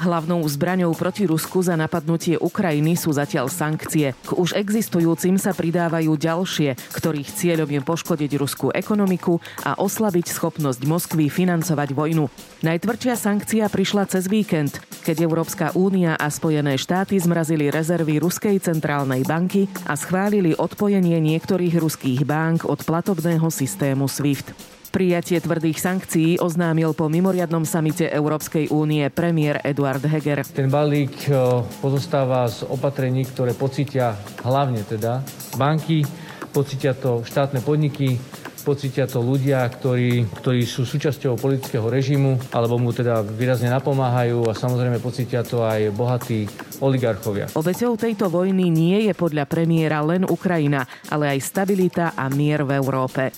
Hlavnou zbraňou proti Rusku za napadnutie Ukrajiny sú zatiaľ sankcie. K už existujúcim sa pridávajú ďalšie, ktorých cieľom je poškodiť ruskú ekonomiku a oslabiť schopnosť Moskvy financovať vojnu. Najtvrdšia sankcia prišla cez víkend, keď Európska únia a Spojené štáty zmrazili rezervy Ruskej centrálnej banky a schválili odpojenie niektorých ruských bank od platobného systému SWIFT. Prijatie tvrdých sankcií oznámil po mimoriadnom samite Európskej únie premiér Eduard Heger. Ten balík e, pozostáva z opatrení, ktoré pocítia hlavne teda banky, pocítia to štátne podniky, pocítia to ľudia, ktorí, ktorí sú súčasťou politického režimu alebo mu teda výrazne napomáhajú a samozrejme pocítia to aj bohatí oligarchovia. Obeťou tejto vojny nie je podľa premiéra len Ukrajina, ale aj stabilita a mier v Európe.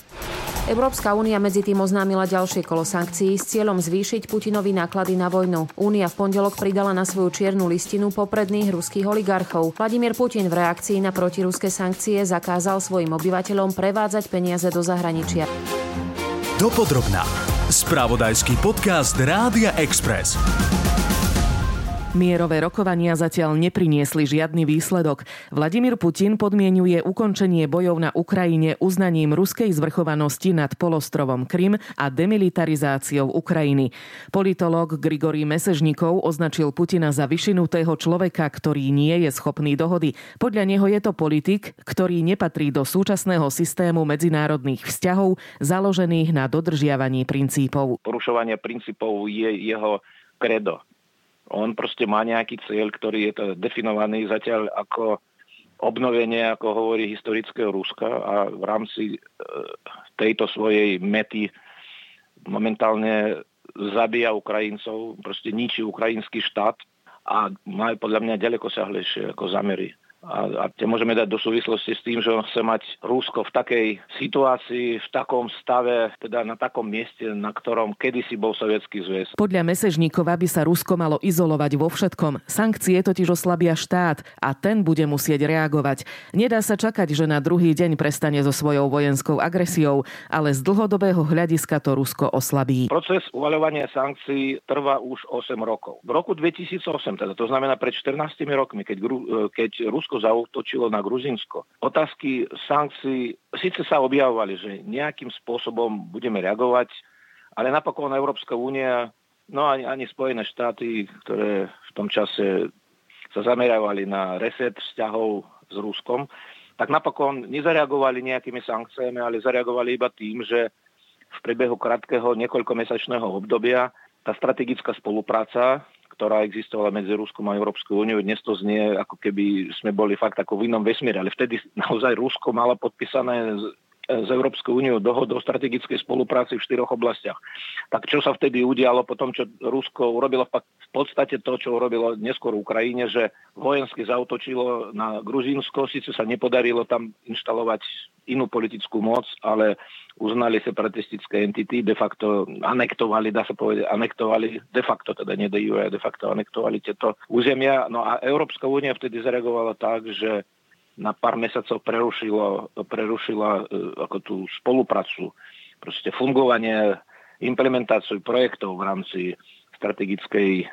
Európska únia medzi tým oznámila ďalšie kolo sankcií s cieľom zvýšiť Putinovi náklady na vojnu. Únia v pondelok pridala na svoju čiernu listinu popredných ruských oligarchov. Vladimír Putin v reakcii na protiruské sankcie zakázal svojim obyvateľom prevádzať peniaze do zahraničia. Dopodrobná. Spravodajský podcast Rádia Express. Mierové rokovania zatiaľ nepriniesli žiadny výsledok. Vladimír Putin podmienuje ukončenie bojov na Ukrajine uznaním ruskej zvrchovanosti nad polostrovom Krym a demilitarizáciou Ukrajiny. Politológ Grigory Mesežníkov označil Putina za vyšinutého človeka, ktorý nie je schopný dohody. Podľa neho je to politik, ktorý nepatrí do súčasného systému medzinárodných vzťahov založených na dodržiavaní princípov. Porušovanie princípov je jeho kredo on proste má nejaký cieľ, ktorý je to definovaný zatiaľ ako obnovenie, ako hovorí historického Ruska a v rámci e, tejto svojej mety momentálne zabíja Ukrajincov, proste ničí ukrajinský štát a má podľa mňa ďaleko sahlejšie ako zamery. A, a tie môžeme dať do súvislosti s tým, že on chce mať Rusko v takej situácii, v takom stave, teda na takom mieste, na ktorom kedysi bol Sovietský zväz. Podľa Mesežníkova by sa Rusko malo izolovať vo všetkom. Sankcie totiž oslabia štát a ten bude musieť reagovať. Nedá sa čakať, že na druhý deň prestane so svojou vojenskou agresiou, ale z dlhodobého hľadiska to Rusko oslabí. Proces uvaľovania sankcií trvá už 8 rokov. V roku 2008, teda to znamená pred 14 rokmi, keď, keď Rusko Rusko zautočilo na Gruzinsko. Otázky sankcií síce sa objavovali, že nejakým spôsobom budeme reagovať, ale napokon Európska únia, no ani, ani Spojené štáty, ktoré v tom čase sa zamerávali na reset vzťahov s Ruskom, tak napokon nezareagovali nejakými sankciami, ale zareagovali iba tým, že v priebehu krátkeho niekoľkomesačného obdobia tá strategická spolupráca ktorá existovala medzi Ruskom a Európskou úniou. Dnes to znie, ako keby sme boli fakt ako v inom vesmíre, ale vtedy naozaj Rusko malo podpísané s Európskou úniou dohodu o strategickej spolupráci v štyroch oblastiach. Tak čo sa vtedy udialo po tom, čo Rusko urobilo v podstate to, čo urobilo neskôr v Ukrajine, že vojensky zautočilo na Gruzínsko, síce sa nepodarilo tam inštalovať inú politickú moc, ale uznali separatistické entity, de facto anektovali, dá sa povedať, anektovali, de facto teda nie de de facto anektovali tieto územia. No a Európska únia vtedy zareagovala tak, že na pár mesiacov prerušilo, prerušila e, ako tú spoluprácu, proste fungovanie, implementáciu projektov v rámci strategickej e,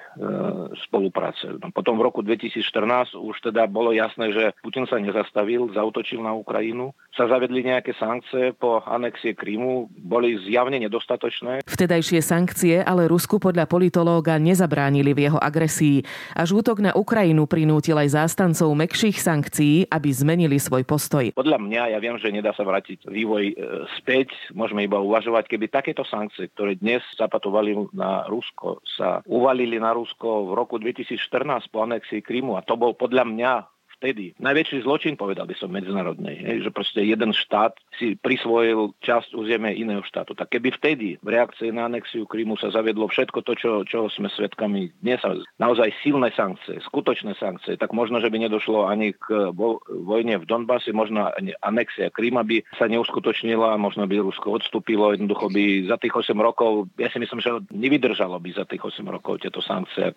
spolupráce. No, potom v roku 2014 už teda bolo jasné, že Putin sa nezastavil, zautočil na Ukrajinu, sa zavedli nejaké sankcie po anexie Krímu, boli zjavne nedostatočné. Vtedajšie sankcie ale Rusku podľa politológa nezabránili v jeho agresii. Až útok na Ukrajinu prinútil aj zástancov mekších sankcií, aby zmenili svoj postoj. Podľa mňa, ja viem, že nedá sa vrátiť vývoj e, späť, môžeme iba uvažovať, keby takéto sankcie, ktoré dnes zapatovali na Rusko, sa uvalili na Rusko v roku 2014 po anexii Krymu a to bol podľa mňa vtedy najväčší zločin, povedal by som, medzinárodnej. Že proste jeden štát si prisvojil časť územia iného štátu. Tak keby vtedy v reakcii na anexiu Krymu sa zaviedlo všetko to, čo, čo sme svedkami dnes, naozaj silné sankcie, skutočné sankcie, tak možno, že by nedošlo ani k vojne v Donbase, možno anexia Kryma by sa neuskutočnila, možno by Rusko odstúpilo, jednoducho by za tých 8 rokov, ja si myslím, že nevydržalo by za tých 8 rokov tieto sankcie,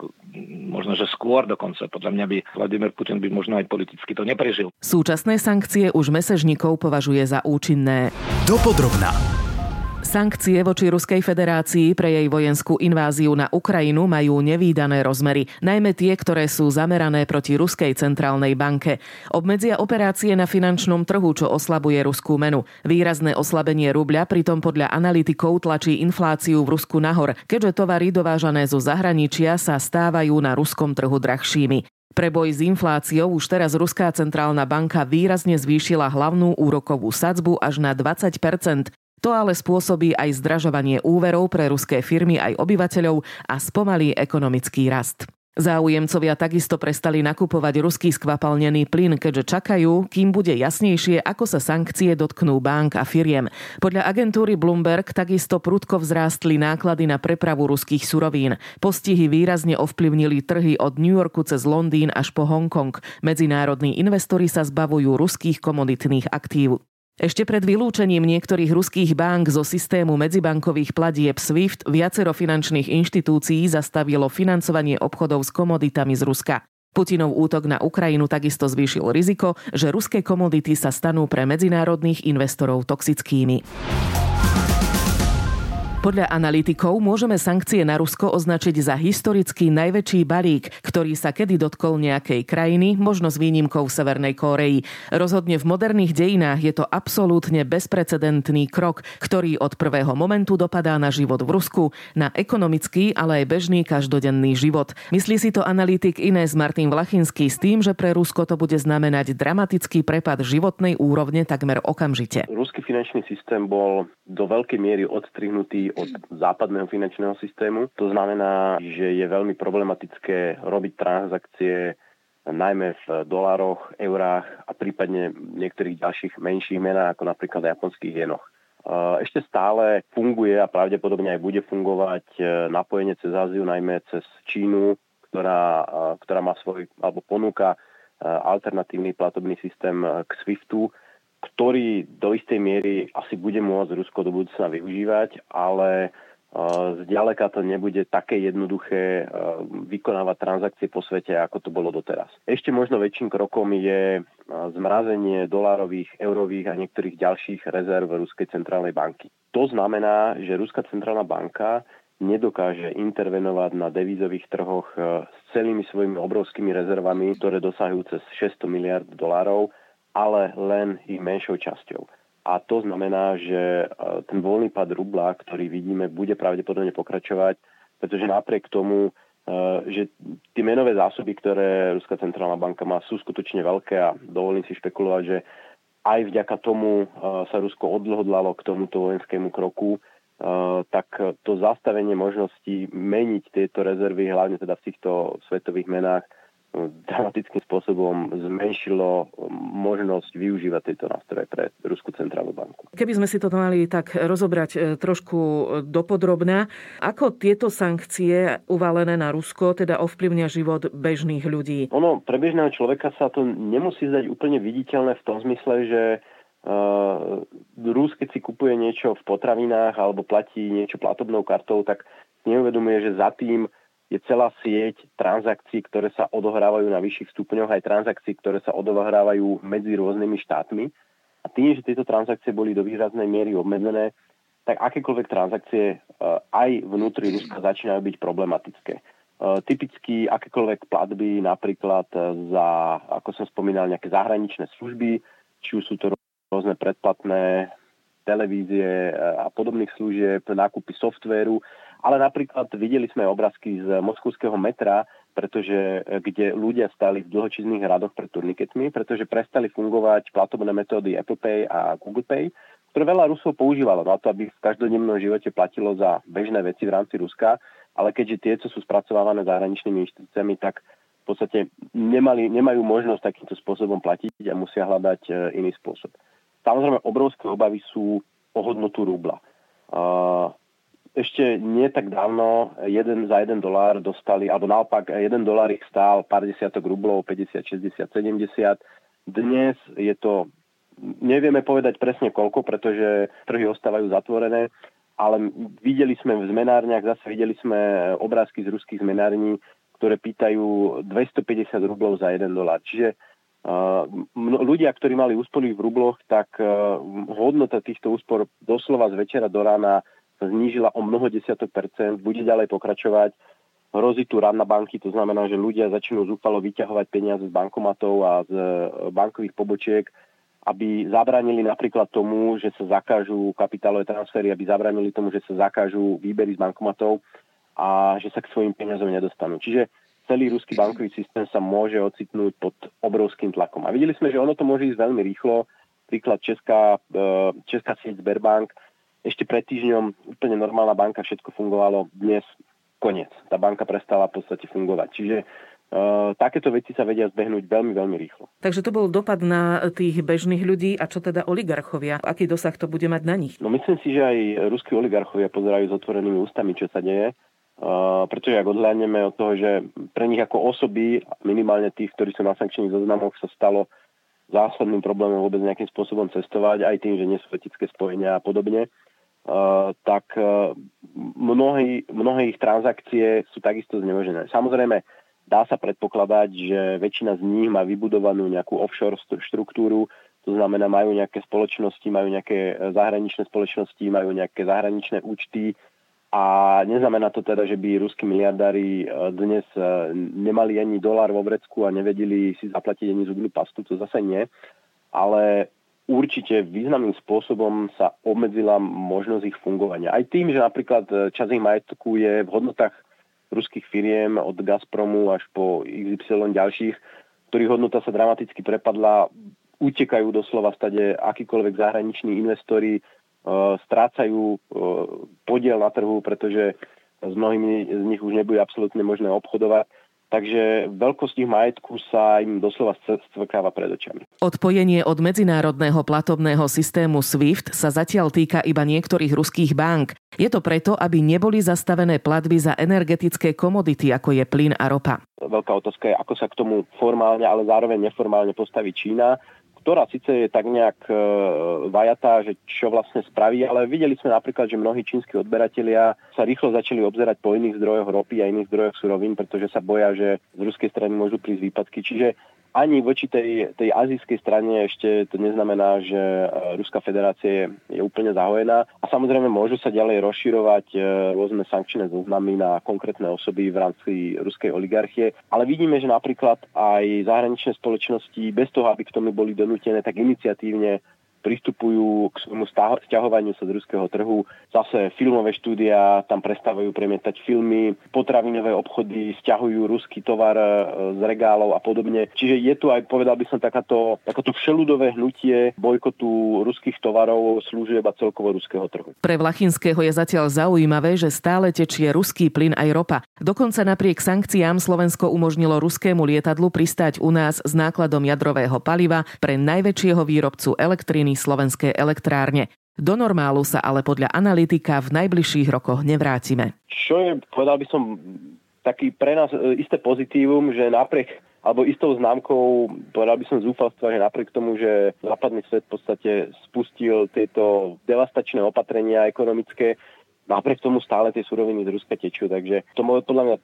možno, že skôr dokonca. Podľa mňa by Vladimír Putin by možno aj politicky to neprežil. Súčasné sankcie už mesežníkov považuje za účinné. Dopodrobná. Sankcie voči Ruskej federácii pre jej vojenskú inváziu na Ukrajinu majú nevýdané rozmery, najmä tie, ktoré sú zamerané proti Ruskej centrálnej banke. Obmedzia operácie na finančnom trhu, čo oslabuje ruskú menu. Výrazné oslabenie rubľa pritom podľa analytikov tlačí infláciu v Rusku nahor, keďže tovary dovážané zo zahraničia sa stávajú na ruskom trhu drahšími. Pre boj s infláciou už teraz Ruská centrálna banka výrazne zvýšila hlavnú úrokovú sadzbu až na 20% to ale spôsobí aj zdražovanie úverov pre ruské firmy aj obyvateľov a spomalí ekonomický rast. Záujemcovia takisto prestali nakupovať ruský skvapalnený plyn, keďže čakajú, kým bude jasnejšie, ako sa sankcie dotknú bank a firiem. Podľa agentúry Bloomberg takisto prudko vzrástli náklady na prepravu ruských surovín. Postihy výrazne ovplyvnili trhy od New Yorku cez Londýn až po Hongkong. Medzinárodní investori sa zbavujú ruských komoditných aktív. Ešte pred vylúčením niektorých ruských bank zo systému medzibankových platieb SWIFT viacero finančných inštitúcií zastavilo financovanie obchodov s komoditami z Ruska. Putinov útok na Ukrajinu takisto zvýšil riziko, že ruské komodity sa stanú pre medzinárodných investorov toxickými. Podľa analytikov môžeme sankcie na Rusko označiť za historicky najväčší balík, ktorý sa kedy dotkol nejakej krajiny, možno s výnimkou Severnej Kórei. Rozhodne v moderných dejinách je to absolútne bezprecedentný krok, ktorý od prvého momentu dopadá na život v Rusku, na ekonomický, ale aj bežný každodenný život. Myslí si to analytik Inés Martin Vlachinský s tým, že pre Rusko to bude znamenať dramatický prepad životnej úrovne takmer okamžite. Ruský finančný systém bol do veľkej miery odstrihnutý od západného finančného systému. To znamená, že je veľmi problematické robiť transakcie najmä v dolároch, eurách a prípadne niektorých ďalších menších menách, ako napríklad japonských jenoch. Ešte stále funguje a pravdepodobne aj bude fungovať e, napojenie cez Áziu, najmä cez Čínu, ktorá, ktorá má svoj, alebo ponúka e, alternatívny platobný systém k SWIFTu, ktorý do istej miery asi bude môcť Rusko do budúcna využívať, ale e, zďaleka to nebude také jednoduché e, vykonávať transakcie po svete, ako to bolo doteraz. Ešte možno väčším krokom je e, zmrazenie dolárových, eurových a niektorých ďalších rezerv Ruskej centrálnej banky. To znamená, že Ruská centrálna banka nedokáže intervenovať na devízových trhoch s celými svojimi obrovskými rezervami, ktoré dosahujú cez 600 miliard dolárov ale len ich menšou časťou. A to znamená, že e, ten voľný pad rubla, ktorý vidíme, bude pravdepodobne pokračovať, pretože napriek tomu, e, že tie menové zásoby, ktoré Ruská centrálna banka má, sú skutočne veľké a dovolím si špekulovať, že aj vďaka tomu e, sa Rusko odhodlalo k tomuto vojenskému kroku, tak to zastavenie možností meniť tieto rezervy, hlavne teda v týchto svetových menách, dramatickým spôsobom zmenšilo možnosť využívať tieto nástroje pre Ruskú centrálnu banku. Keby sme si to mali tak rozobrať e, trošku dopodrobná, ako tieto sankcie uvalené na Rusko teda ovplyvňa život bežných ľudí? Ono, pre bežného človeka sa to nemusí zdať úplne viditeľné v tom zmysle, že Uh, Rus, keď si kupuje niečo v potravinách alebo platí niečo platobnou kartou, tak neuvedomuje, že za tým je celá sieť transakcií, ktoré sa odohrávajú na vyšších stupňoch, aj transakcií, ktoré sa odohrávajú medzi rôznymi štátmi. A tým, že tieto transakcie boli do výraznej miery obmedzené, tak akékoľvek transakcie e, aj vnútri Ruska začínajú byť problematické. E, typicky akékoľvek platby napríklad za, ako som spomínal, nejaké zahraničné služby, či už sú to rôzne predplatné televízie e, a podobných služieb, nákupy softvéru, ale napríklad videli sme obrázky z moskovského metra, pretože e, kde ľudia stali v dlhočizných radoch pred turniketmi, pretože prestali fungovať platobné metódy Apple Pay a Google Pay, ktoré veľa Rusov používalo na to, aby v každodennom živote platilo za bežné veci v rámci Ruska, ale keďže tieto sú spracovávané zahraničnými inštitúciami, tak v podstate nemali, nemajú možnosť takýmto spôsobom platiť a musia hľadať e, iný spôsob. Samozrejme, obrovské obavy sú o hodnotu rubla ešte nie tak dávno jeden za jeden dolár dostali, alebo naopak jeden dolár ich stál pár desiatok rublov, 50, 60, 70. Dnes je to, nevieme povedať presne koľko, pretože trhy ostávajú zatvorené, ale videli sme v zmenárniach, zase videli sme obrázky z ruských zmenární, ktoré pýtajú 250 rublov za jeden dolár. Čiže ľudia, ktorí mali úspory v rubloch, tak hodnota týchto úspor doslova z večera do rána znížila o mnoho desiatok percent, bude ďalej pokračovať. Hrozí tu rán na banky, to znamená, že ľudia začnú zúfalo vyťahovať peniaze z bankomatov a z bankových pobočiek, aby zabránili napríklad tomu, že sa zakážu kapitálové transfery, aby zabránili tomu, že sa zakážu výbery z bankomatov a že sa k svojim peniazom nedostanú. Čiže celý ruský bankový systém sa môže ocitnúť pod obrovským tlakom. A videli sme, že ono to môže ísť veľmi rýchlo. Príklad Česká, e, Česká sieť Sberbank. Ešte pred týždňom úplne normálna banka, všetko fungovalo. Dnes koniec. Tá banka prestala v podstate fungovať. Čiže Uh, takéto veci sa vedia zbehnúť veľmi, veľmi rýchlo. Takže to bol dopad na tých bežných ľudí a čo teda oligarchovia? Aký dosah to bude mať na nich? No myslím si, že aj ruskí oligarchovia pozerajú s otvorenými ústami, čo sa deje pretože ak odhľadneme od toho, že pre nich ako osoby, minimálne tých, ktorí sú na sankčných zoznamoch, sa stalo zásadným problémom vôbec nejakým spôsobom cestovať, aj tým, že nie sú etické spojenia a podobne, uh, tak uh, mnohé, mnohé ich transakcie sú takisto znemožené. Samozrejme, dá sa predpokladať, že väčšina z nich má vybudovanú nejakú offshore štruktúru, to znamená, majú nejaké spoločnosti, majú nejaké zahraničné spoločnosti, majú nejaké zahraničné účty, a neznamená to teda, že by ruskí miliardári e, dnes e, nemali ani dolár vo vrecku a nevedeli si zaplatiť ani zubnú pastu, to zase nie. Ale určite významným spôsobom sa obmedzila možnosť ich fungovania. Aj tým, že napríklad e, čas ich majetku je v hodnotách ruských firiem od Gazpromu až po XY ďalších, ktorých hodnota sa dramaticky prepadla, utekajú doslova stade akýkoľvek zahraniční investori, Eh, strácajú eh, podiel na trhu, pretože s mnohými z nich už nebude absolútne možné obchodovať. Takže veľkosť ich majetku sa im doslova stvrkáva pred očami. Odpojenie od medzinárodného platobného systému SWIFT sa zatiaľ týka iba niektorých ruských bank. Je to preto, aby neboli zastavené platby za energetické komodity, ako je plyn a ropa. Veľká otázka je, ako sa k tomu formálne, ale zároveň neformálne postaví Čína ktorá síce je tak nejak e, vajatá, že čo vlastne spraví, ale videli sme napríklad, že mnohí čínsky odberatelia sa rýchlo začali obzerať po iných zdrojoch ropy a iných zdrojoch surovín, pretože sa boja, že z ruskej strany môžu prísť výpadky. Čiže ani voči tej, tej azijskej strane ešte to neznamená, že e, Ruská federácia je, úplne zahojená. A samozrejme môžu sa ďalej rozširovať e, rôzne sankčné zoznamy na konkrétne osoby v rámci ruskej oligarchie. Ale vidíme, že napríklad aj zahraničné spoločnosti bez toho, aby k tomu boli donútené, tak iniciatívne pristupujú k svojmu sťahovaniu sa z ruského trhu. Zase filmové štúdia tam prestávajú premietať filmy, potravinové obchody stiahujú ruský tovar e, z regálov a podobne. Čiže je tu aj, povedal by som, takáto, takáto všeludové hnutie bojkotu ruských tovarov, služieb a celkovo ruského trhu. Pre Vlachinského je zatiaľ zaujímavé, že stále tečie ruský plyn aj ropa. Dokonca napriek sankciám Slovensko umožnilo ruskému lietadlu pristáť u nás s nákladom jadrového paliva pre najväčšieho výrobcu elektriny slovenskej elektrárne. Do normálu sa ale podľa analytika v najbližších rokoch nevrátime. Čo je, povedal by som, taký pre nás e, isté pozitívum, že napriek alebo istou známkou, povedal by som zúfalstva, že napriek tomu, že západný svet v podstate spustil tieto devastačné opatrenia ekonomické, napriek tomu stále tie suroviny z Ruska tečú. Takže to podľa mňa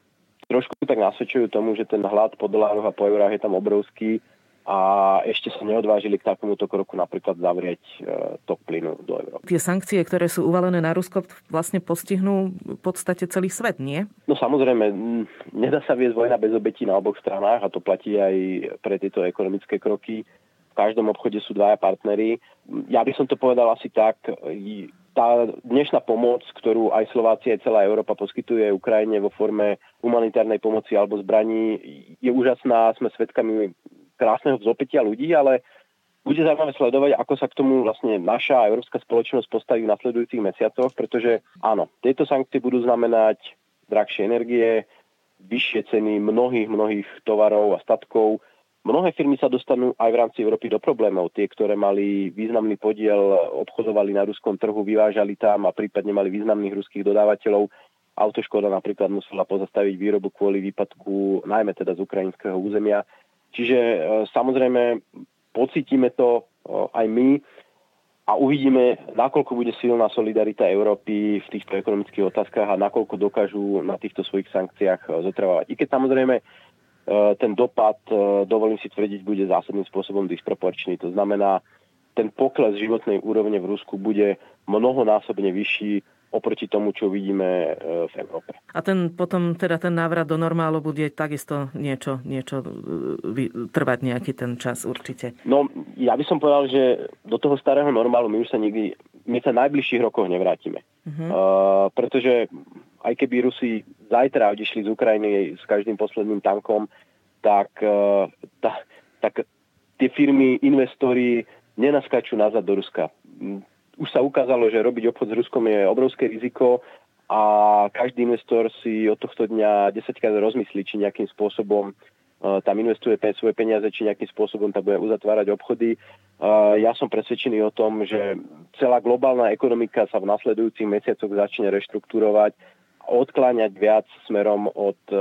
trošku tak nasvedčujú tomu, že ten hlad po dolároch a po eurách je tam obrovský a ešte sa neodvážili k takomuto kroku napríklad zavrieť e, tok plynu do Európy. Tie sankcie, ktoré sú uvalené na Rusko, vlastne postihnú v podstate celý svet, nie? No samozrejme, nedá sa viesť vojna bez obetí na oboch stranách a to platí aj pre tieto ekonomické kroky. V každom obchode sú dvaja partnery. Ja by som to povedal asi tak, tá dnešná pomoc, ktorú aj Slovácia, aj celá Európa poskytuje Ukrajine vo forme humanitárnej pomoci alebo zbraní, je úžasná. Sme svedkami krásneho vzopetia ľudí, ale bude zaujímavé sledovať, ako sa k tomu vlastne naša európska spoločnosť postaví v nasledujúcich mesiacoch, pretože áno, tieto sankcie budú znamenať drahšie energie, vyššie ceny mnohých, mnohých tovarov a statkov. Mnohé firmy sa dostanú aj v rámci Európy do problémov. Tie, ktoré mali významný podiel, obchodovali na ruskom trhu, vyvážali tam a prípadne mali významných ruských dodávateľov. Autoškoda napríklad musela pozastaviť výrobu kvôli výpadku, najmä teda z ukrajinského územia. Čiže e, samozrejme pocítime to e, aj my a uvidíme, nakoľko bude silná solidarita Európy v týchto ekonomických otázkach a nakoľko dokážu na týchto svojich sankciách e, zotrvávať. I keď samozrejme ten dopad, dovolím si tvrdiť, bude zásadným spôsobom disproporčný. To znamená, ten pokles životnej úrovne v Rusku bude mnohonásobne vyšší oproti tomu, čo vidíme e, v Európe. A ten potom teda ten návrat do normálu bude takisto niečo, niečo e, trvať nejaký ten čas určite. No, ja by som povedal, že do toho starého normálu my už sa nikdy, my sa najbližších rokoch nevrátime. Uh-huh. Uh, pretože aj keby Rusi zajtra odišli z Ukrajiny s každým posledným tankom, tak, uh, ta, tak tie firmy, investori nenaskačú nazad do Ruska už sa ukázalo, že robiť obchod s Ruskom je obrovské riziko a každý investor si od tohto dňa 10 krát rozmyslí, či nejakým spôsobom e, tam investuje svoje peniaze, či nejakým spôsobom tam bude uzatvárať obchody. E, ja som presvedčený o tom, že celá globálna ekonomika sa v nasledujúcich mesiacoch začne reštrukturovať odkláňať viac smerom od e,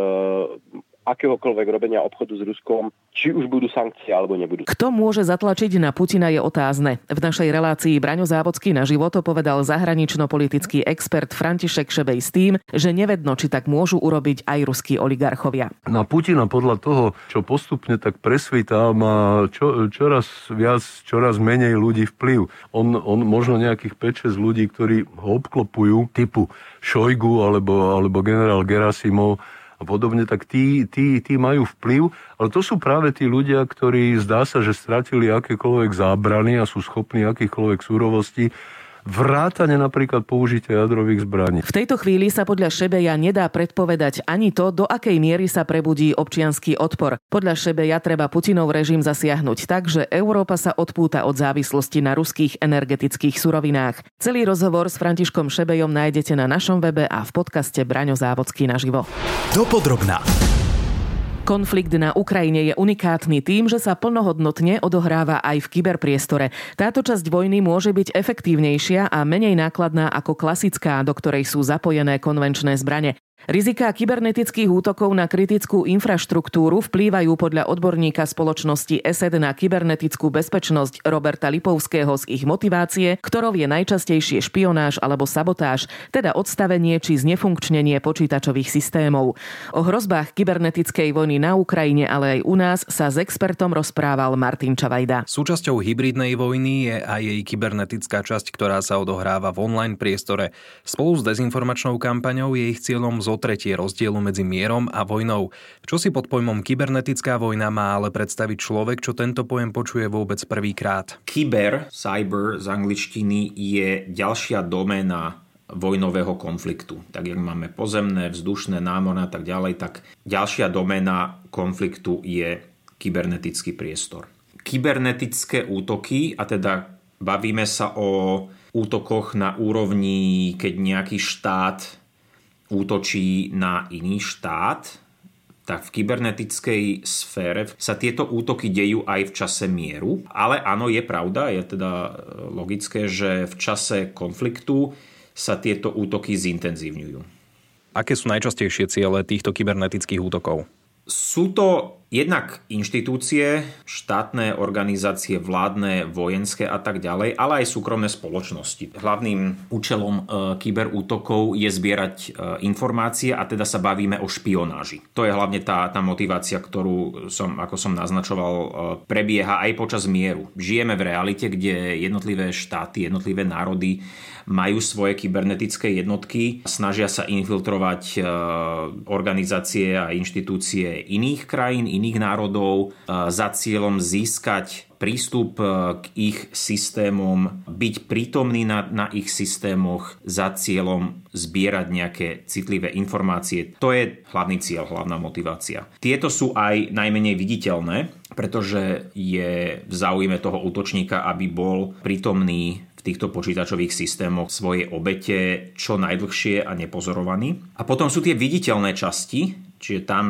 akéhokoľvek robenia obchodu s Ruskom, či už budú sankcie alebo nebudú. Kto môže zatlačiť na Putina je otázne. V našej relácii Braňo Závodský na život povedal zahranično-politický expert František Šebej s tým, že nevedno, či tak môžu urobiť aj ruskí oligarchovia. Na Putina podľa toho, čo postupne tak presvítá, má čo, čoraz viac, čoraz menej ľudí vplyv. On, on možno nejakých 5-6 ľudí, ktorí ho obklopujú, typu Šojgu alebo, alebo generál Gerasimov, a podobne, tak tí, tí, tí majú vplyv, ale to sú práve tí ľudia, ktorí zdá sa, že stratili akékoľvek zábrany a sú schopní akýchkoľvek súrovostí vrátane napríklad použitia jadrových zbraní. V tejto chvíli sa podľa Šebeja nedá predpovedať ani to, do akej miery sa prebudí občianský odpor. Podľa Šebeja treba Putinov režim zasiahnuť tak, že Európa sa odpúta od závislosti na ruských energetických surovinách. Celý rozhovor s Františkom Šebejom nájdete na našom webe a v podcaste Braňo Závodský naživo. Dopodrobná. Konflikt na Ukrajine je unikátny tým, že sa plnohodnotne odohráva aj v kyberpriestore. Táto časť vojny môže byť efektívnejšia a menej nákladná ako klasická, do ktorej sú zapojené konvenčné zbrane. Rizika kybernetických útokov na kritickú infraštruktúru vplývajú podľa odborníka spoločnosti ESET na kybernetickú bezpečnosť Roberta Lipovského z ich motivácie, ktorou je najčastejšie špionáž alebo sabotáž, teda odstavenie či znefunkčnenie počítačových systémov. O hrozbách kybernetickej vojny na Ukrajine, ale aj u nás sa s expertom rozprával Martin Čavajda. Súčasťou hybridnej vojny je aj jej kybernetická časť, ktorá sa odohráva v online priestore. Spolu s dezinformačnou kampaňou je ich cieľom zo tretie rozdielu medzi mierom a vojnou. Čo si pod pojmom kybernetická vojna má ale predstaviť človek, čo tento pojem počuje vôbec prvýkrát? Kyber, cyber z angličtiny je ďalšia doména vojnového konfliktu. Tak jak máme pozemné, vzdušné, námorné a tak ďalej, tak ďalšia doména konfliktu je kybernetický priestor. Kybernetické útoky, a teda bavíme sa o útokoch na úrovni, keď nejaký štát útočí na iný štát, tak v kybernetickej sfére sa tieto útoky dejú aj v čase mieru. Ale áno, je pravda, je teda e, logické, že v čase konfliktu sa tieto útoky zintenzívňujú. Aké sú najčastejšie ciele týchto kybernetických útokov? Sú to jednak inštitúcie, štátne organizácie, vládne, vojenské a tak ďalej, ale aj súkromné spoločnosti. Hlavným účelom e, kyberútokov je zbierať e, informácie a teda sa bavíme o špionáži. To je hlavne tá, tá motivácia, ktorú som, ako som naznačoval, e, prebieha aj počas mieru. Žijeme v realite, kde jednotlivé štáty, jednotlivé národy majú svoje kybernetické jednotky, snažia sa infiltrovať organizácie a inštitúcie iných krajín, iných národov e, za cieľom získať prístup e, k ich systémom, byť prítomný na, na ich systémoch za cieľom zbierať nejaké citlivé informácie. To je hlavný cieľ, hlavná motivácia. Tieto sú aj najmenej viditeľné, pretože je v záujme toho útočníka, aby bol prítomný týchto počítačových systémoch svojej obete čo najdlhšie a nepozorovaný. A potom sú tie viditeľné časti, čiže tam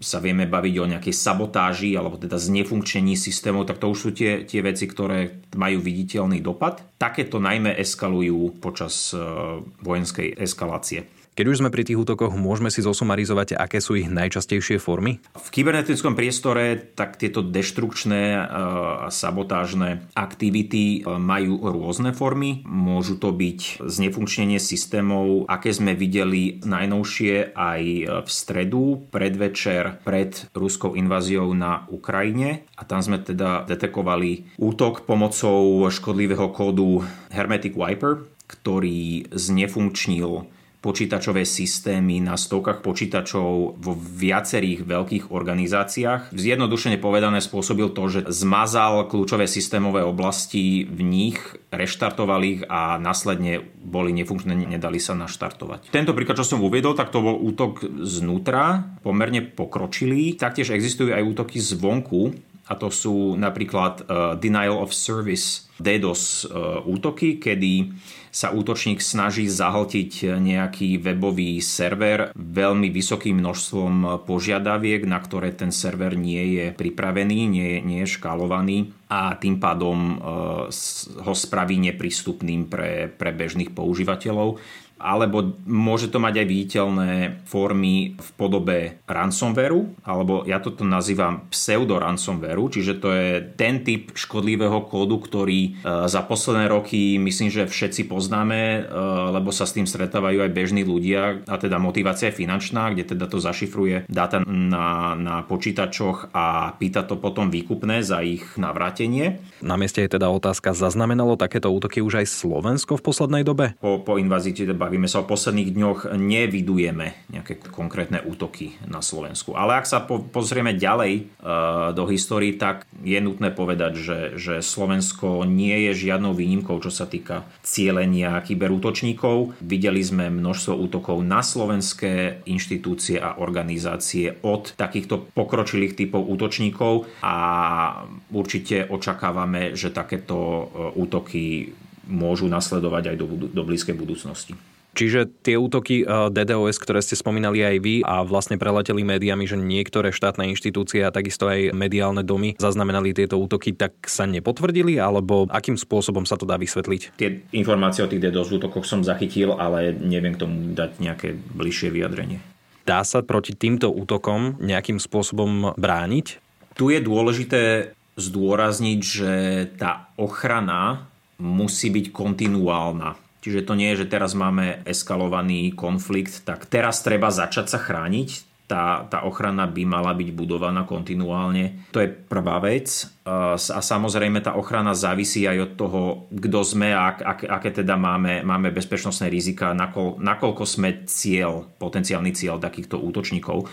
sa vieme baviť o nejakej sabotáži alebo teda znefunkčení systémov, tak to už sú tie, tie veci, ktoré majú viditeľný dopad. Takéto najmä eskalujú počas uh, vojenskej eskalácie. Keď už sme pri tých útokoch, môžeme si zosumarizovať, aké sú ich najčastejšie formy? V kybernetickom priestore tak tieto deštrukčné a sabotážne aktivity majú rôzne formy. Môžu to byť znefunkčnenie systémov, aké sme videli najnovšie aj v stredu, predvečer pred ruskou inváziou na Ukrajine. A tam sme teda detekovali útok pomocou škodlivého kódu Hermetic Wiper, ktorý znefunkčnil počítačové systémy na stovkách počítačov vo viacerých veľkých organizáciách. Zjednodušene povedané spôsobil to, že zmazal kľúčové systémové oblasti v nich, reštartoval ich a následne boli nefunkčné, nedali sa naštartovať. Tento príklad, čo som uviedol, tak to bol útok znútra, pomerne pokročilý. Taktiež existujú aj útoky zvonku, a to sú napríklad uh, denial of service DDoS uh, útoky, kedy sa útočník snaží zahltiť nejaký webový server veľmi vysokým množstvom požiadaviek, na ktoré ten server nie je pripravený, nie je, nie je škálovaný a tým pádom uh, ho spraví neprístupným pre, pre bežných používateľov alebo môže to mať aj viditeľné formy v podobe ransomwareu, alebo ja toto nazývam pseudo ransomwareu, čiže to je ten typ škodlivého kódu, ktorý e, za posledné roky myslím, že všetci poznáme, e, lebo sa s tým stretávajú aj bežní ľudia, a teda motivácia je finančná, kde teda to zašifruje dáta na, na počítačoch a pýta to potom výkupné za ich navrátenie. Na mieste je teda otázka, zaznamenalo takéto útoky už aj Slovensko v poslednej dobe? Po, po invázii teda bavíme sa o posledných dňoch, nevidujeme nejaké konkrétne útoky na Slovensku. Ale ak sa po, pozrieme ďalej e, do histórii, tak je nutné povedať, že, že Slovensko nie je žiadnou výnimkou, čo sa týka cielenia kyberútočníkov. Videli sme množstvo útokov na slovenské inštitúcie a organizácie od takýchto pokročilých typov útočníkov a určite očakávame, že takéto e, útoky môžu nasledovať aj do, do blízkej budúcnosti. Čiže tie útoky eh, DDoS, ktoré ste spomínali aj vy a vlastne preleteli médiami, že niektoré štátne inštitúcie a takisto aj mediálne domy zaznamenali tieto útoky, tak sa nepotvrdili? Alebo akým spôsobom sa to dá vysvetliť? Tie informácie o tých DDoS útokoch som zachytil, ale neviem k tomu dať nejaké bližšie vyjadrenie. Dá sa proti týmto útokom nejakým spôsobom brániť? Tu je dôležité zdôrazniť, že tá ochrana musí byť kontinuálna Čiže to nie je, že teraz máme eskalovaný konflikt, tak teraz treba začať sa chrániť. Tá, tá ochrana by mala byť budovaná kontinuálne. To je prvá vec. A samozrejme tá ochrana závisí aj od toho, kto sme a ak, ak, aké teda máme, máme bezpečnostné rizika, nakol, nakoľko sme cieľ, potenciálny cieľ takýchto útočníkov.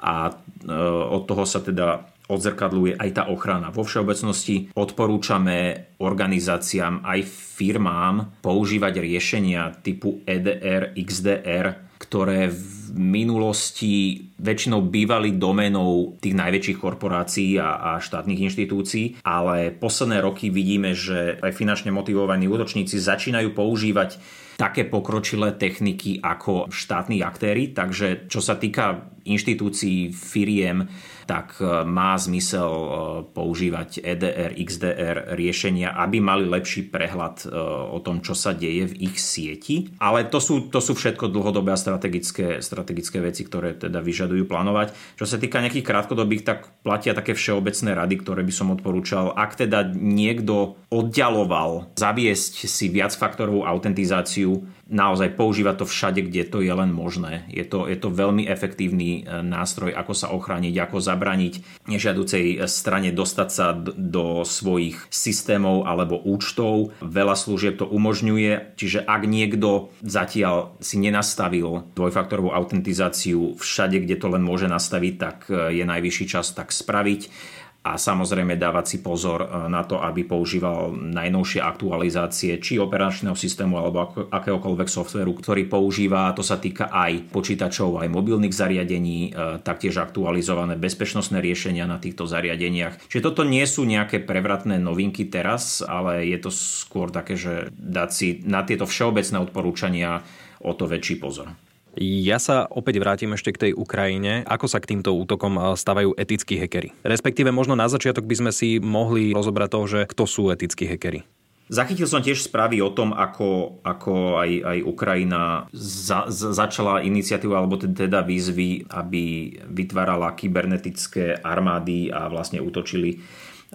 A e, od toho sa teda odzrkadluje aj tá ochrana. Vo všeobecnosti odporúčame organizáciám aj firmám používať riešenia typu EDR, XDR, ktoré v minulosti väčšinou bývali domenou tých najväčších korporácií a, a štátnych inštitúcií, ale posledné roky vidíme, že aj finančne motivovaní útočníci začínajú používať také pokročilé techniky ako štátni aktéry, takže čo sa týka inštitúcií, firiem, tak e, má zmysel e, používať EDR, XDR riešenia, aby mali lepší prehľad e, o tom, čo sa deje v ich sieti. Ale to sú, to sú všetko dlhodobé a strategické, strategické veci, ktoré teda vyžadujú plánovať. Čo sa týka nejakých krátkodobých, tak platia také všeobecné rady, ktoré by som odporúčal. Ak teda niekto oddialoval zaviesť si viacfaktorovú autentizáciu, naozaj používať to všade, kde to je len možné. Je to, je to veľmi efektívny e, nástroj, ako sa ochrániť, ako zabraniť nežiaducej strane dostať sa do svojich systémov alebo účtov. Veľa služieb to umožňuje, čiže ak niekto zatiaľ si nenastavil dvojfaktorovú autentizáciu všade, kde to len môže nastaviť, tak e, je najvyšší čas tak spraviť a samozrejme dávať si pozor e, na to, aby používal najnovšie aktualizácie či operačného systému alebo akéhokoľvek softveru, ktorý používa. To sa týka aj počítačov, aj mobilných zariadení, e, taktiež aktualizované bezpečnostné riešenia na týchto zariadeniach. Čiže toto nie sú nejaké prevratné novinky teraz, ale je to skôr také, že dať si na tieto všeobecné odporúčania o to väčší pozor. Ja sa opäť vrátim ešte k tej Ukrajine. Ako sa k týmto útokom eh, stavajú etickí hekery? Respektíve možno na začiatok by sme si mohli rozobrať to, že kto sú etickí hekery. Zachytil som tiež správy o tom, ako, ako aj, aj Ukrajina za, za, začala iniciatívu alebo teda výzvy, aby vytvárala kybernetické armády a vlastne útočili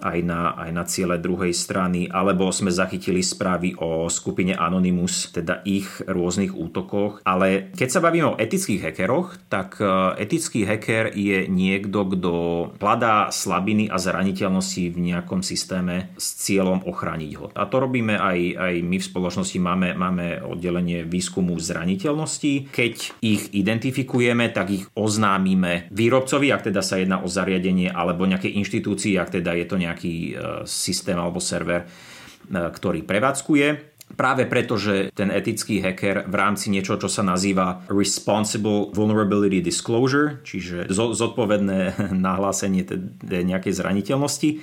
aj na, aj na ciele druhej strany, alebo sme zachytili správy o skupine Anonymous, teda ich rôznych útokoch. Ale keď sa bavíme o etických hackeroch, tak e, etický hacker je niekto, kto hľadá slabiny a zraniteľnosti v nejakom systéme s cieľom ochrániť ho. A to robíme aj, aj my v spoločnosti, máme, máme oddelenie výskumu zraniteľnosti. Keď ich identifikujeme, tak ich oznámime výrobcovi, ak teda sa jedná o zariadenie alebo nejaké inštitúcii, ak teda je to nejaký e, systém alebo server, e, ktorý prevádzkuje. Práve preto, že ten etický hacker v rámci niečo, čo sa nazýva Responsible Vulnerability Disclosure, čiže zodpovedné nahlásenie nejakej zraniteľnosti,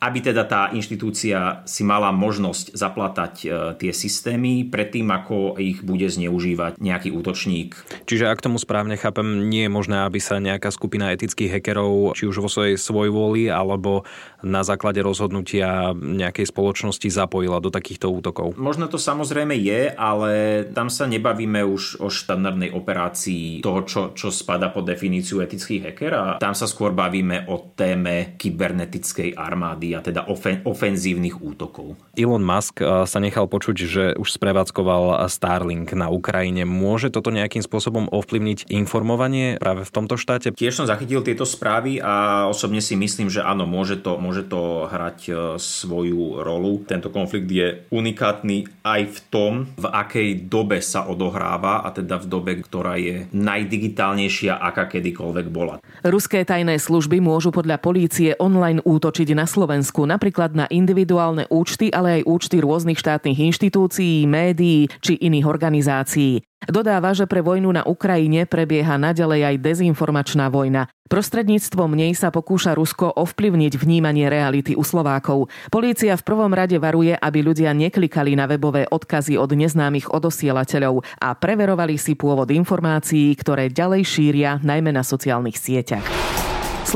aby teda tá inštitúcia si mala možnosť zaplatať e, tie systémy predtým, ako ich bude zneužívať nejaký útočník. Čiže ak tomu správne chápem, nie je možné, aby sa nejaká skupina etických hackerov, či už vo svojej svojvôli, alebo na základe rozhodnutia nejakej spoločnosti zapojila do takýchto útokov. Možno to samozrejme je, ale tam sa nebavíme už o štandardnej operácii toho, čo, čo spada pod definíciu etických hacker a tam sa skôr bavíme o téme kybernetickej armády a teda ofen- ofenzívnych útokov. Elon Musk eh, sa nechal počuť, že už sprevádzkoval Starlink na Ukrajine. Môže toto nejakým spôsobom ovplyvniť informovanie práve v tomto štáte? Tiež som zachytil tieto správy a osobne si myslím, že áno, môže to, môže to hrať eh, svoju rolu. Tento konflikt je unikátny aj v tom, v akej dobe sa odohráva a teda v dobe, ktorá je najdigitálnejšia, aká kedykoľvek bola. Ruské tajné služby môžu podľa polície online útočiť na Slovensku Slovensku, napríklad na individuálne účty, ale aj účty rôznych štátnych inštitúcií, médií či iných organizácií. Dodáva, že pre vojnu na Ukrajine prebieha naďalej aj dezinformačná vojna. Prostredníctvom nej sa pokúša Rusko ovplyvniť vnímanie reality u Slovákov. Polícia v prvom rade varuje, aby ľudia neklikali na webové odkazy od neznámych odosielateľov a preverovali si pôvod informácií, ktoré ďalej šíria najmä na sociálnych sieťach.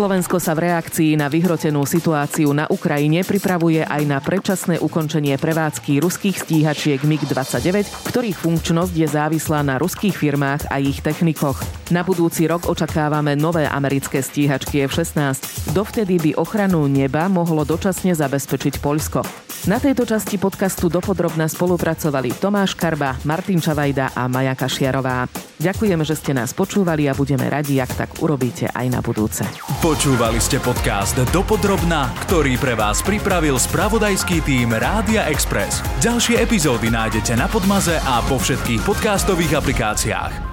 Slovensko sa v reakcii na vyhrotenú situáciu na Ukrajine pripravuje aj na predčasné ukončenie prevádzky ruských stíhačiek MiG-29, ktorých funkčnosť je závislá na ruských firmách a ich technikoch. Na budúci rok očakávame nové americké stíhačky F-16. Dovtedy by ochranu neba mohlo dočasne zabezpečiť Poľsko. Na tejto časti podcastu dopodrobná spolupracovali Tomáš Karba, Martin Čavajda a Maja Kašiarová. Ďakujeme, že ste nás počúvali a budeme radi, ak tak urobíte aj na budúce. Počúvali ste podcast Dopodrobna, ktorý pre vás pripravil spravodajský tým Rádia Express. Ďalšie epizódy nájdete na Podmaze a po všetkých podcastových aplikáciách.